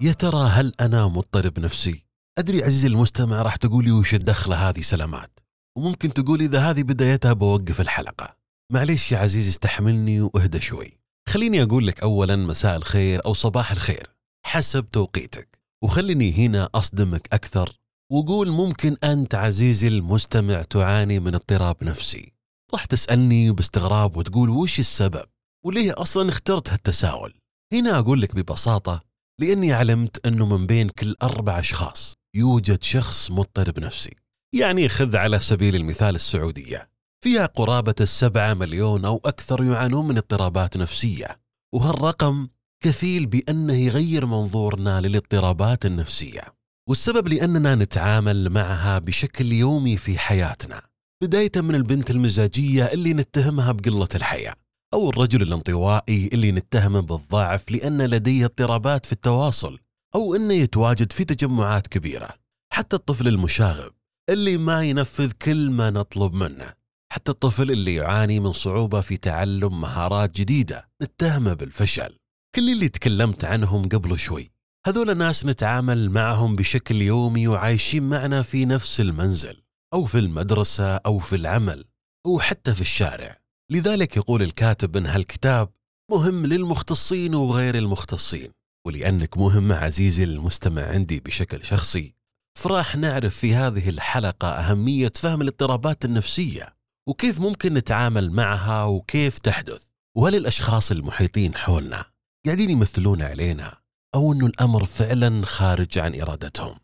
يا ترى هل أنا مضطرب نفسي؟ أدري عزيزي المستمع راح تقولي وش الدخلة هذه سلامات؟ وممكن تقول إذا هذه بدايتها بوقف الحلقة. معليش يا عزيزي استحملني وإهدى شوي. خليني أقول لك أولا مساء الخير أو صباح الخير حسب توقيتك. وخليني هنا أصدمك أكثر وقول ممكن أنت عزيزي المستمع تعاني من اضطراب نفسي. راح تسألني باستغراب وتقول وش السبب؟ وليه أصلا اخترت هالتساؤل؟ هنا أقول لك ببساطة لأني علمت أنه من بين كل أربع أشخاص يوجد شخص مضطرب نفسي يعني خذ على سبيل المثال السعودية. فيها قرابة السبعة مليون أو أكثر يعانون من اضطرابات نفسية. وهالرقم كفيل بأنه يغير منظورنا للاضطرابات النفسية. والسبب لأننا نتعامل معها بشكل يومي في حياتنا. بداية من البنت المزاجية اللي نتهمها بقلة الحياة. أو الرجل الانطوائي اللي نتهمه بالضعف لأن لديه اضطرابات في التواصل أو أنه يتواجد في تجمعات كبيرة. حتى الطفل المشاغب اللي ما ينفذ كل ما نطلب منه. حتى الطفل اللي يعاني من صعوبة في تعلم مهارات جديدة نتهمه بالفشل. كل اللي تكلمت عنهم قبل شوي. هذول ناس نتعامل معهم بشكل يومي وعايشين معنا في نفس المنزل أو في المدرسة أو في العمل أو حتى في الشارع. لذلك يقول الكاتب أن هالكتاب مهم للمختصين وغير المختصين ولأنك مهم عزيزي المستمع عندي بشكل شخصي. فراح نعرف في هذه الحلقة أهمية فهم الاضطرابات النفسية وكيف ممكن نتعامل معها وكيف تحدث وهل الأشخاص المحيطين حولنا قاعدين يمثلون علينا أو أنه الأمر فعلا خارج عن إرادتهم؟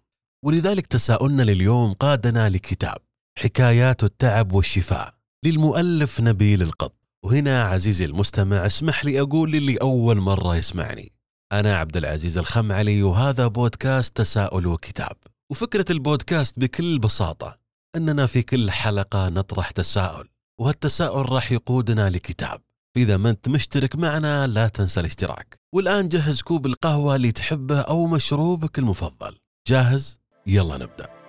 ولذلك تساؤلنا لليوم قادنا لكتاب حكايات التعب والشفاء. للمؤلف نبيل القط وهنا عزيزي المستمع اسمح لي أقول للي أول مرة يسمعني. أنا عبد العزيز الخمعلي وهذا بودكاست تساؤل وكتاب. وفكرة البودكاست بكل بساطة أننا في كل حلقة نطرح تساؤل وهالتساؤل راح يقودنا لكتاب. إذا ما أنت مشترك معنا لا تنسى الاشتراك. والآن جهز كوب القهوة اللي تحبه أو مشروبك المفضل. جاهز؟ يلا نبدأ.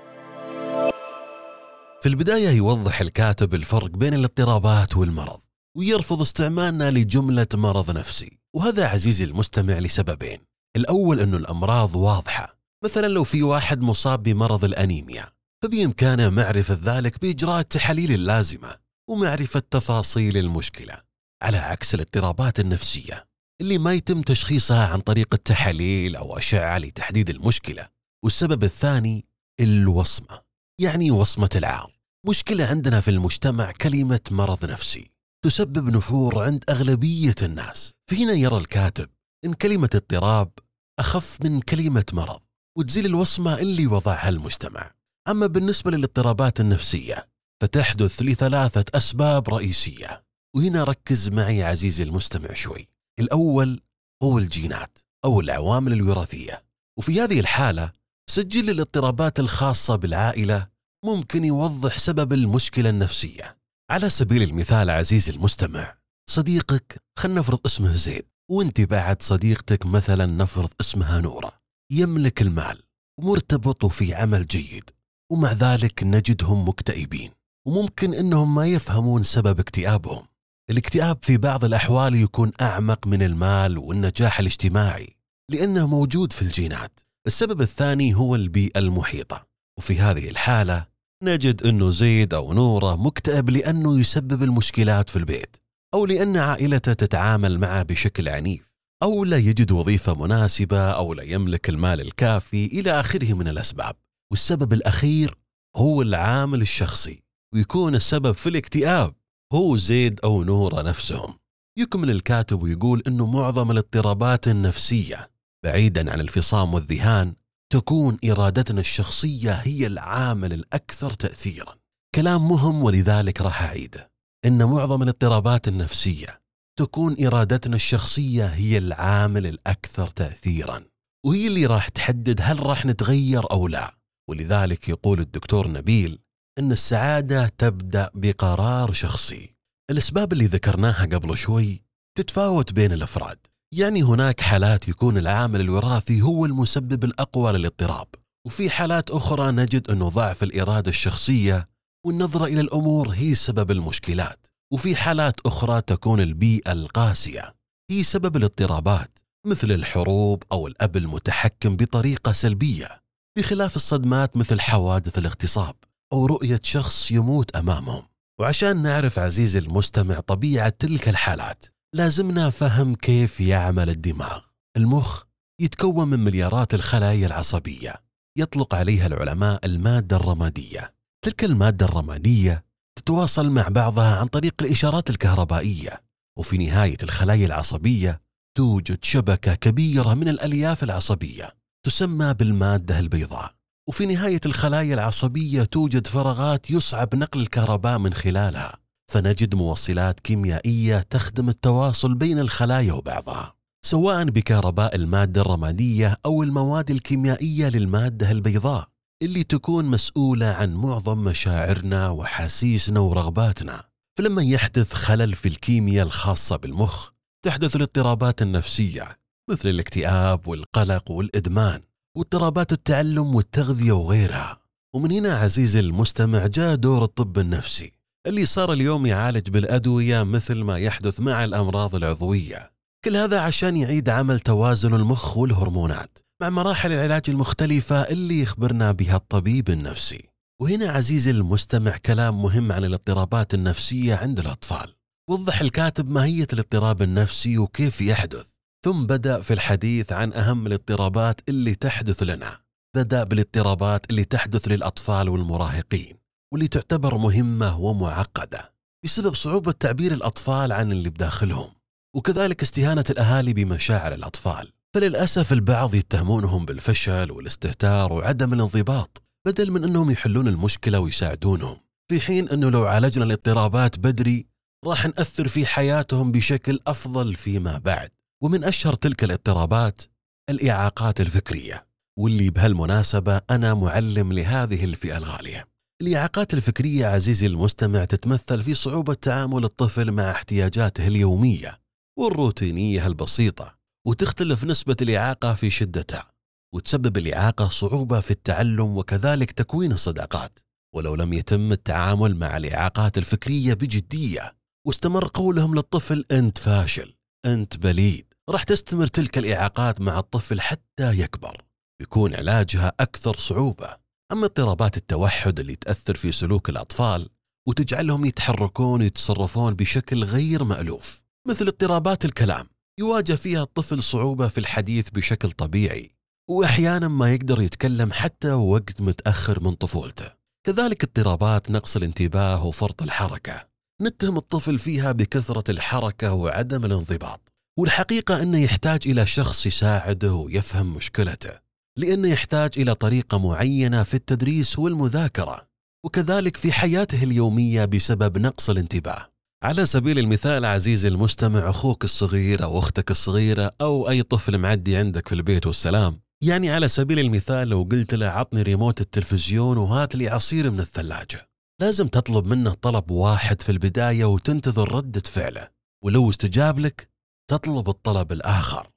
في البداية يوضح الكاتب الفرق بين الاضطرابات والمرض ويرفض استعمالنا لجملة مرض نفسي وهذا عزيزي المستمع لسببين. الأول أنه الأمراض واضحة مثلا لو في واحد مصاب بمرض الأنيميا فبإمكانه معرفة ذلك بإجراء التحاليل اللازمة ومعرفة تفاصيل المشكلة. على عكس الاضطرابات النفسية اللي ما يتم تشخيصها عن طريق التحاليل أو أشعة لتحديد المشكلة والسبب الثاني الوصمة. يعني وصمة العار مشكلة عندنا في المجتمع كلمة مرض نفسي. تسبب نفور عند أغلبية الناس. فهنا يرى الكاتب إن كلمة اضطراب أخف من كلمة مرض وتزيل الوصمة اللي وضعها المجتمع. أما بالنسبة للاضطرابات النفسية فتحدث لثلاثة أسباب رئيسية. وهنا ركز معي عزيزي المستمع شوي. الأول هو الجينات أو العوامل الوراثية. وفي هذه الحالة سجل الاضطرابات الخاصة بالعائلة ممكن يوضح سبب المشكلة النفسية. على سبيل المثال عزيزي المستمع صديقك خلنا نفرض اسمه زيد وانت بعد صديقتك مثلا نفرض اسمها نورة. يملك المال ومرتبط في عمل جيد ومع ذلك نجدهم مكتئبين. وممكن إنهم ما يفهمون سبب اكتئابهم. الاكتئاب في بعض الأحوال يكون أعمق من المال والنجاح الاجتماعي لأنه موجود في الجينات. السبب الثاني هو البيئة المحيطة. وفي هذه الحالة نجد أنه زيد أو نوره مكتئب لأنه يسبب المشكلات في البيت أو لأن عائلته تتعامل معه بشكل عنيف أو لا يجد وظيفة مناسبة أو لا يملك المال الكافي إلى آخره من الأسباب. والسبب الأخير هو العامل الشخصي ويكون السبب في الاكتئاب هو زيد أو نوره نفسهم. يكمل الكاتب ويقول إنه معظم الاضطرابات النفسية بعيدا عن الفصام والذهان تكون إرادتنا الشخصية هي العامل الأكثر تاثيرا. كلام مهم ولذلك راح أعيده. إن معظم الاضطرابات النفسية تكون إرادتنا الشخصية هي العامل الأكثر تاثيرا. وهي اللي راح تحدد هل راح نتغير أو لا. ولذلك يقول الدكتور نبيل إن السعادة تبدأ بقرار شخصي. الأسباب اللي ذكرناها قبل شوي تتفاوت بين الأفراد. يعني هناك حالات يكون العامل الوراثي هو المسبب الأقوى للاضطراب. وفي حالات أخرى نجد أنه ضعف الإرادة الشخصية والنظرة إلى الأمور هي سبب المشكلات. وفي حالات أخرى تكون البيئة القاسية هي سبب الاضطرابات مثل الحروب أو الأب المتحكم بطريقة سلبية بخلاف الصدمات مثل حوادث الاغتصاب أو رؤية شخص يموت أمامهم. وعشان نعرف عزيزي المستمع طبيعة تلك الحالات لازمنا فهم كيف يعمل الدماغ. المخ يتكون من مليارات الخلايا العصبية يطلق عليها العلماء المادة الرمادية. تلك المادة الرمادية تتواصل مع بعضها عن طريق الإشارات الكهربائية وفي نهاية الخلايا العصبية توجد شبكة كبيرة من الألياف العصبية تسمى بالمادة البيضاء. وفي نهاية الخلايا العصبية توجد فراغات يصعب نقل الكهرباء من خلالها. فنجد موصلات كيميائية تخدم التواصل بين الخلايا وبعضها سواء بكهرباء المادة الرمادية أو المواد الكيميائية للمادة البيضاء اللي تكون مسؤولة عن معظم مشاعرنا وحاسيسنا ورغباتنا. فلما يحدث خلل في الكيمياء الخاصة بالمخ تحدث الاضطرابات النفسية مثل الاكتئاب والقلق والإدمان واضطرابات التعلم والتغذية وغيرها. ومن هنا عزيزي المستمع جاء دور الطب النفسي. اللي صار اليوم يعالج بالأدوية مثل ما يحدث مع الأمراض العضوية. كل هذا عشان يعيد عمل توازن المخ والهرمونات مع مراحل العلاج المختلفة اللي يخبرنا بها الطبيب النفسي. وهنا عزيزي المستمع كلام مهم عن الاضطرابات النفسية عند الأطفال. وضح الكاتب ماهية الاضطراب النفسي وكيف يحدث. ثم بدأ في الحديث عن أهم الاضطرابات اللي تحدث لنا. بدأ بالاضطرابات اللي تحدث للأطفال والمراهقين. واللي تعتبر مهمة ومعقدة بسبب صعوبة تعبير الأطفال عن اللي بداخلهم وكذلك استهانة الأهالي بمشاعر الأطفال. فللأسف البعض يتهمونهم بالفشل والاستهتار وعدم الانضباط بدل من أنهم يحلون المشكلة ويساعدونهم. في حين أنه لو عالجنا الاضطرابات بدري راح نأثر في حياتهم بشكل أفضل فيما بعد. ومن أشهر تلك الاضطرابات الإعاقات الفكرية. واللي بهالمناسبة أنا معلم لهذه الفئة الغالية. الإعاقات الفكرية عزيزي المستمع تتمثل في صعوبة تعامل الطفل مع احتياجاته اليومية والروتينية البسيطة وتختلف نسبة الإعاقة في شدتها وتسبب الإعاقة صعوبة في التعلم وكذلك تكوين الصداقات. ولو لم يتم التعامل مع الإعاقات الفكرية بجدية واستمر قولهم للطفل أنت فاشل أنت بليد راح تستمر تلك الإعاقات مع الطفل حتى يكبر يكون علاجها أكثر صعوبة. أما اضطرابات التوحد اللي تأثر في سلوك الأطفال وتجعلهم يتحركون ويتصرفون بشكل غير مألوف مثل اضطرابات الكلام يواجه فيها الطفل صعوبة في الحديث بشكل طبيعي وأحيانا ما يقدر يتكلم حتى وقت متأخر من طفولته. كذلك اضطرابات نقص الانتباه وفرط الحركة. نتهم الطفل فيها بكثرة الحركة وعدم الانضباط والحقيقة أنه يحتاج إلى شخص يساعده ويفهم مشكلته. لأنه يحتاج إلى طريقة معينة في التدريس والمذاكرة وكذلك في حياته اليومية بسبب نقص الانتباه. على سبيل المثال عزيزي المستمع أخوك الصغير أو أختك الصغيرة أو أي طفل معدي عندك في البيت والسلام يعني على سبيل المثال لو قلت له عطني ريموت التلفزيون وهات لي عصير من الثلاجة. لازم تطلب منه طلب واحد في البداية وتنتظر ردة فعله ولو استجاب لك تطلب الطلب الآخر.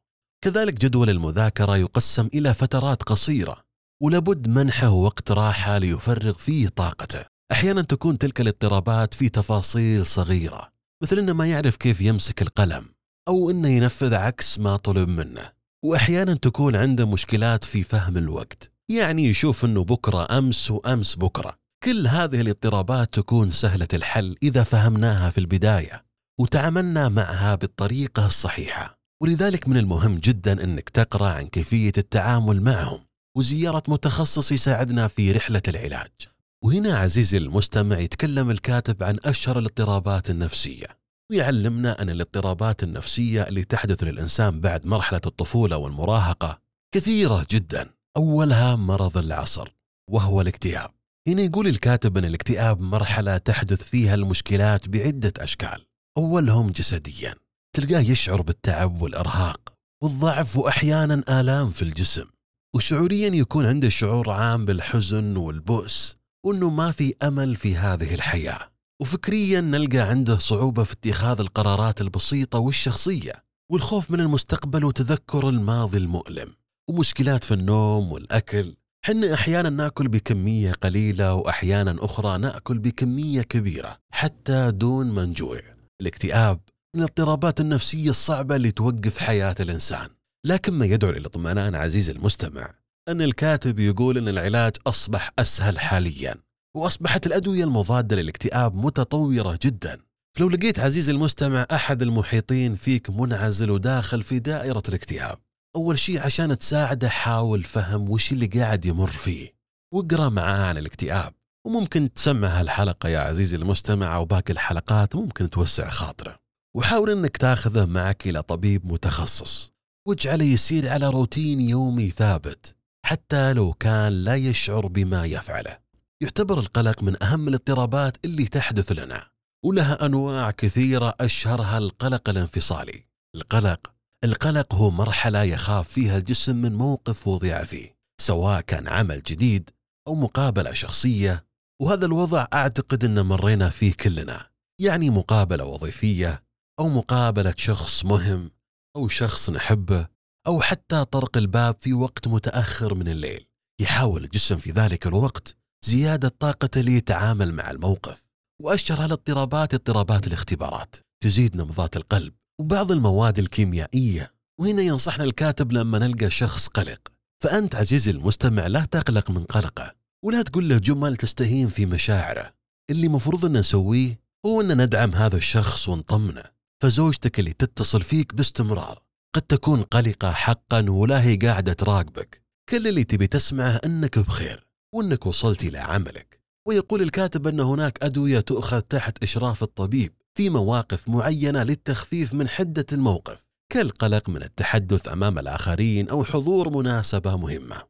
كذلك جدول المذاكرة يقسم إلى فترات قصيرة ولابد منحه وقت راحة ليفرغ فيه طاقته. أحيانا تكون تلك الاضطرابات في تفاصيل صغيرة مثل أنه ما يعرف كيف يمسك القلم أو أنه ينفذ عكس ما طلب منه. وأحيانا تكون عنده مشكلات في فهم الوقت يعني يشوف أنه بكرة أمس وأمس بكرة. كل هذه الاضطرابات تكون سهلة الحل إذا فهمناها في البداية وتعاملنا معها بالطريقة الصحيحة. ولذلك من المهم جدا أنك تقرأ عن كيفية التعامل معهم وزيارة متخصص يساعدنا في رحلة العلاج. وهنا عزيزي المستمع يتكلم الكاتب عن أشهر الاضطرابات النفسية. ويعلمنا أن الاضطرابات النفسية اللي تحدث للإنسان بعد مرحلة الطفولة والمراهقة كثيرة جدا. أولها مرض العصر وهو الاكتئاب. هنا يقول الكاتب أن الاكتئاب مرحلة تحدث فيها المشكلات بعدة أشكال. أولهم جسديا. تلقاه يشعر بالتعب والإرهاق والضعف وأحيانا آلام في الجسم. وشعوريا يكون عنده شعور عام بالحزن والبؤس وأنه ما في أمل في هذه الحياة. وفكريا نلقى عنده صعوبة في اتخاذ القرارات البسيطة والشخصية والخوف من المستقبل وتذكر الماضي المؤلم. ومشكلات في النوم والأكل. حنا أحيانا نأكل بكمية قليلة وأحيانا أخرى نأكل بكمية كبيرة حتى دون ما نجوع الاكتئاب الاضطرابات النفسية الصعبة اللي توقف حياة الإنسان. لكن ما يدعو للاطمئنان عزيزي المستمع أن الكاتب يقول أن العلاج أصبح أسهل حاليا وأصبحت الأدوية المضادة للاكتئاب متطورة جدا. فلو لقيت عزيزي المستمع أحد المحيطين فيك منعزل وداخل في دائرة الاكتئاب أول شيء عشان تساعده حاول فهم وش اللي قاعد يمر فيه واقرأ معاه عن الاكتئاب. وممكن تسمع هالحلقة يا عزيزي المستمع أو باقي الحلقات ممكن توسع خاطره. وحاول أنك تاخذه معك إلى طبيب متخصص واجعله يسير على روتين يومي ثابت حتى لو كان لا يشعر بما يفعله. يعتبر القلق من أهم الاضطرابات اللي تحدث لنا ولها أنواع كثيرة أشهرها القلق الانفصالي. القلق القلق هو مرحلة يخاف فيها الجسم من موقف وضع فيه سواء كان عمل جديد أو مقابلة شخصية وهذا الوضع أعتقد أن مرينا فيه كلنا يعني مقابلة وظيفية أو مقابلة شخص مهم أو شخص نحبه أو حتى طرق الباب في وقت متأخر من الليل. يحاول الجسم في ذلك الوقت زيادة طاقته ليتعامل مع الموقف وأشهر هالاضطرابات اضطرابات الاختبارات تزيد نبضات القلب وبعض المواد الكيميائية. وهنا ينصحنا الكاتب لما نلقى شخص قلق. فأنت عزيزي المستمع لا تقلق من قلقه ولا تقول له جمل تستهين في مشاعره. اللي مفروض أن نسويه هو أن ندعم هذا الشخص ونطمنه. فزوجتك اللي تتصل فيك باستمرار. قد تكون قلقة حقا ولا هي قاعدة تراقبك. كل اللي تبي تسمعه أنك بخير وأنك وصلت إلى عملك. ويقول الكاتب أن هناك أدوية تؤخذ تحت إشراف الطبيب في مواقف معينة للتخفيف من حدة الموقف كالقلق من التحدث أمام الآخرين أو حضور مناسبة مهمة.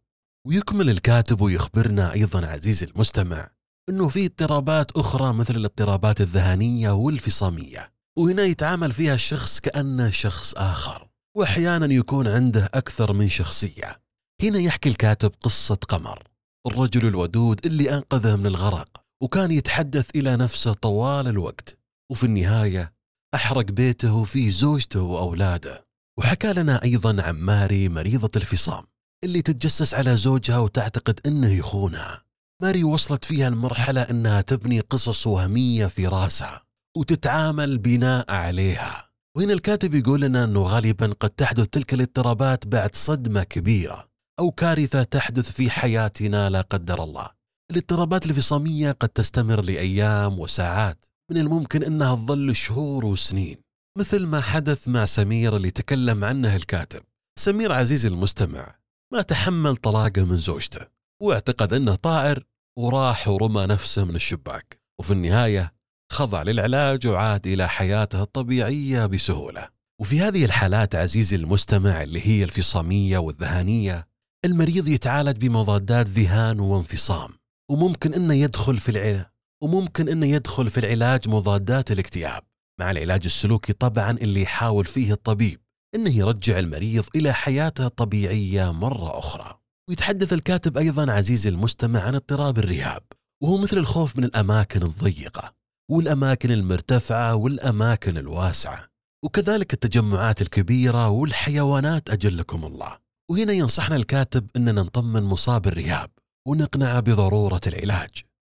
ويكمل الكاتب ويخبرنا أيضا عزيزي المستمع أنه في اضطرابات أخرى مثل الاضطرابات الذهنية والفصامية. وهنا يتعامل فيها الشخص كأنه شخص آخر وأحيانا يكون عنده أكثر من شخصية. هنا يحكي الكاتب قصة قمر الرجل الودود اللي أنقذه من الغرق وكان يتحدث إلى نفسه طوال الوقت. وفي النهاية أحرق بيته وفيه زوجته وأولاده. وحكى لنا أيضا عن ماري مريضة الفصام اللي تتجسس على زوجها وتعتقد أنه يخونها. ماري وصلت فيها المرحلة أنها تبني قصص وهمية في راسها. وتتعامل بناء عليها. وهنا الكاتب يقول لنا أنه غالبا قد تحدث تلك الاضطرابات بعد صدمة كبيرة أو كارثة تحدث في حياتنا لا قدر الله. الاضطرابات الفصامية قد تستمر لأيام وساعات من الممكن أنها تظل شهور وسنين. مثل ما حدث مع سمير اللي تكلم عنه الكاتب. سمير عزيزي المستمع ما تحمل طلاقه من زوجته واعتقد أنه طائر وراح ورمى نفسه من الشباك. وفي النهاية خضع للعلاج وعاد إلى حياته الطبيعية بسهولة. وفي هذه الحالات عزيزي المستمع اللي هي الفصامية والذهانية المريض يتعالج بمضادات ذهان وانفصام وممكن إنه يدخل في العلاج وممكن إنه يدخل في العلاج مضادات الاكتئاب. مع العلاج السلوكي طبعا اللي يحاول فيه الطبيب إنه يرجع المريض إلى حياته الطبيعية مرة أخرى. ويتحدث الكاتب أيضا عزيزي المستمع عن اضطراب الرهاب وهو مثل الخوف من الأماكن الضيقة. والأماكن المرتفعة والأماكن الواسعة وكذلك التجمعات الكبيرة والحيوانات أجلكم الله. وهنا ينصحنا الكاتب إننا نطمن مصاب الرهاب ونقنعه بضرورة العلاج.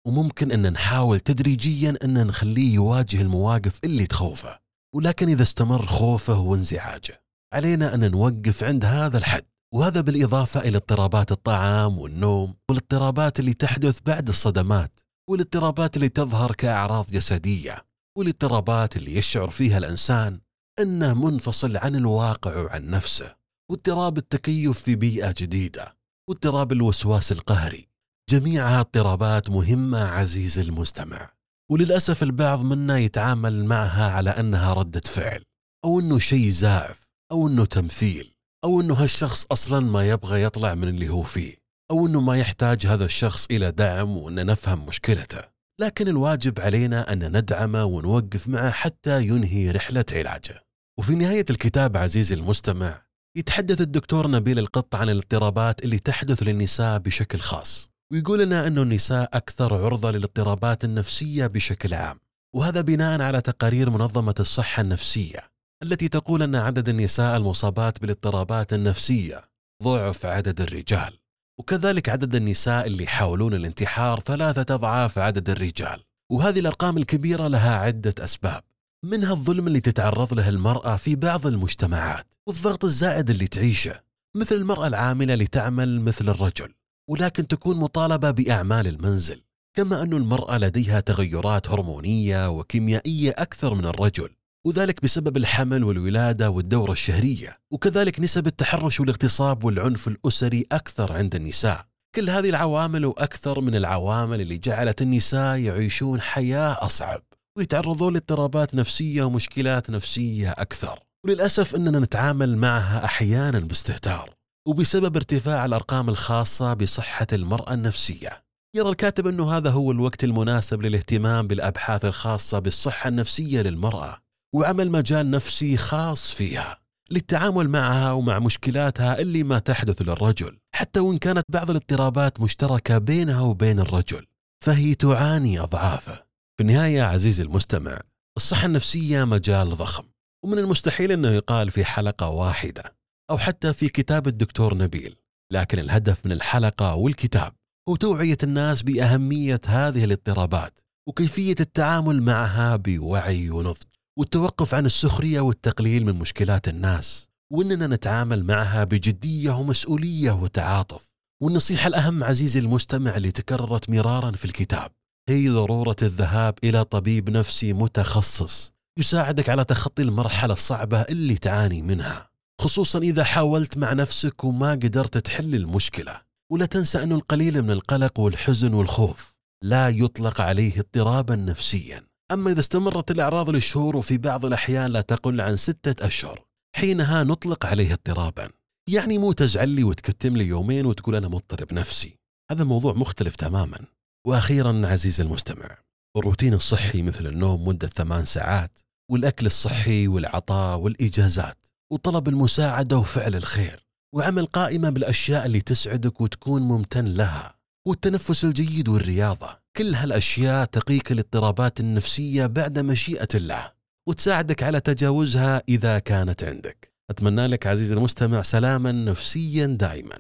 وممكن إن نحاول تدريجيا إن نخليه يواجه المواقف اللي تخوفه. ولكن إذا استمر خوفه وانزعاجه علينا إن نوقف عند هذا الحد. وهذا بالإضافة إلى اضطرابات الطعام والنوم والاضطرابات اللي تحدث بعد الصدمات. والاضطرابات اللي تظهر كأعراض جسدية والاضطرابات اللي يشعر فيها الإنسان أنه منفصل عن الواقع وعن نفسه واضطراب التكيف في بيئة جديدة واضطراب الوسواس القهري. جميعها اضطرابات مهمة عزيزي المستمع وللأسف البعض منا يتعامل معها على أنها ردة فعل أو إنه شيء زائف أو إنه تمثيل أو إنه هالشخص أصلا ما يبغى يطلع من اللي هو فيه. أو إنه ما يحتاج هذا الشخص إلى دعم وإن نفهم مشكلته. لكن الواجب علينا أن ندعمه ونوقف معه حتى ينهي رحلة علاجه. وفي نهاية الكتاب عزيزي المستمع يتحدث الدكتور نبيل القط عن الاضطرابات اللي تحدث للنساء بشكل خاص ويقول لنا أن النساء أكثر عرضة للاضطرابات النفسية بشكل عام. وهذا بناء على تقارير منظمة الصحة النفسية التي تقول أن عدد النساء المصابات بالاضطرابات النفسية ضعف عدد الرجال. وكذلك عدد النساء اللي يحاولون الانتحار ثلاثة أضعاف عدد الرجال. وهذه الأرقام الكبيرة لها عدة أسباب منها الظلم اللي تتعرض له المرأة في بعض المجتمعات والضغط الزائد اللي تعيشه مثل المرأة العاملة اللي تعمل مثل الرجل ولكن تكون مطالبة بأعمال المنزل كما أن المرأة لديها تغيرات هرمونية وكيميائية أكثر من الرجل. وذلك بسبب الحمل والولادة والدورة الشهرية وكذلك نسب التحرش والاغتصاب والعنف الأسري أكثر عند النساء. كل هذه العوامل وأكثر من العوامل اللي جعلت النساء يعيشون حياة أصعب ويتعرضون لاضطرابات نفسية ومشكلات نفسية أكثر. وللأسف أننا نتعامل معها أحيانا باستهتار وبسبب ارتفاع الأرقام الخاصة بصحة المرأة النفسية. يرى الكاتب أنه هذا هو الوقت المناسب للاهتمام بالأبحاث الخاصة بالصحة النفسية للمرأة. وعمل مجال نفسي خاص فيها للتعامل معها ومع مشكلاتها اللي ما تحدث للرجل حتى وإن كانت بعض الاضطرابات مشتركة بينها وبين الرجل فهي تعاني أضعافه. في النهاية عزيزي المستمع الصحة النفسية مجال ضخم ومن المستحيل أنه يقال في حلقة واحدة أو حتى في كتاب الدكتور نبيل لكن الهدف من الحلقة والكتاب هو توعية الناس بأهمية هذه الاضطرابات وكيفية التعامل معها بوعي ونضج. والتوقف عن السخرية والتقليل من مشكلات الناس وإننا نتعامل معها بجدية ومسؤولية وتعاطف. والنصيحة الأهم عزيزي المستمع اللي تكررت مرارا في الكتاب هي ضرورة الذهاب إلى طبيب نفسي متخصص يساعدك على تخطي المرحلة الصعبة اللي تعاني منها خصوصا إذا حاولت مع نفسك وما قدرت تحل المشكلة. ولا تنسى أن القليل من القلق والحزن والخوف لا يطلق عليه اضطرابا نفسيا. أما إذا استمرت الأعراض لشهور وفي بعض الأحيان لا تقل عن ستة أشهر حينها نطلق عليه اضطرابا. يعني مو تزعل لي وتكتم لي يومين وتقول أنا مضطرب نفسي. هذا موضوع مختلف تماما. وأخيرا عزيزي المستمع الروتين الصحي مثل النوم مدة ثمان ساعات والأكل الصحي والعطاء والإجازات وطلب المساعدة وفعل الخير وعمل قائمة بالأشياء اللي تسعدك وتكون ممتن لها والتنفس الجيد والرياضة. كل هالأشياء تقيك الاضطرابات النفسية بعد مشيئة الله وتساعدك على تجاوزها إذا كانت عندك. أتمنى لك عزيزي المستمع سلاما نفسيا دائما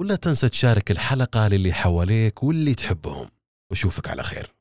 ولا تنسى تشارك الحلقة للي حواليك واللي تحبهم. واشوفك على خير.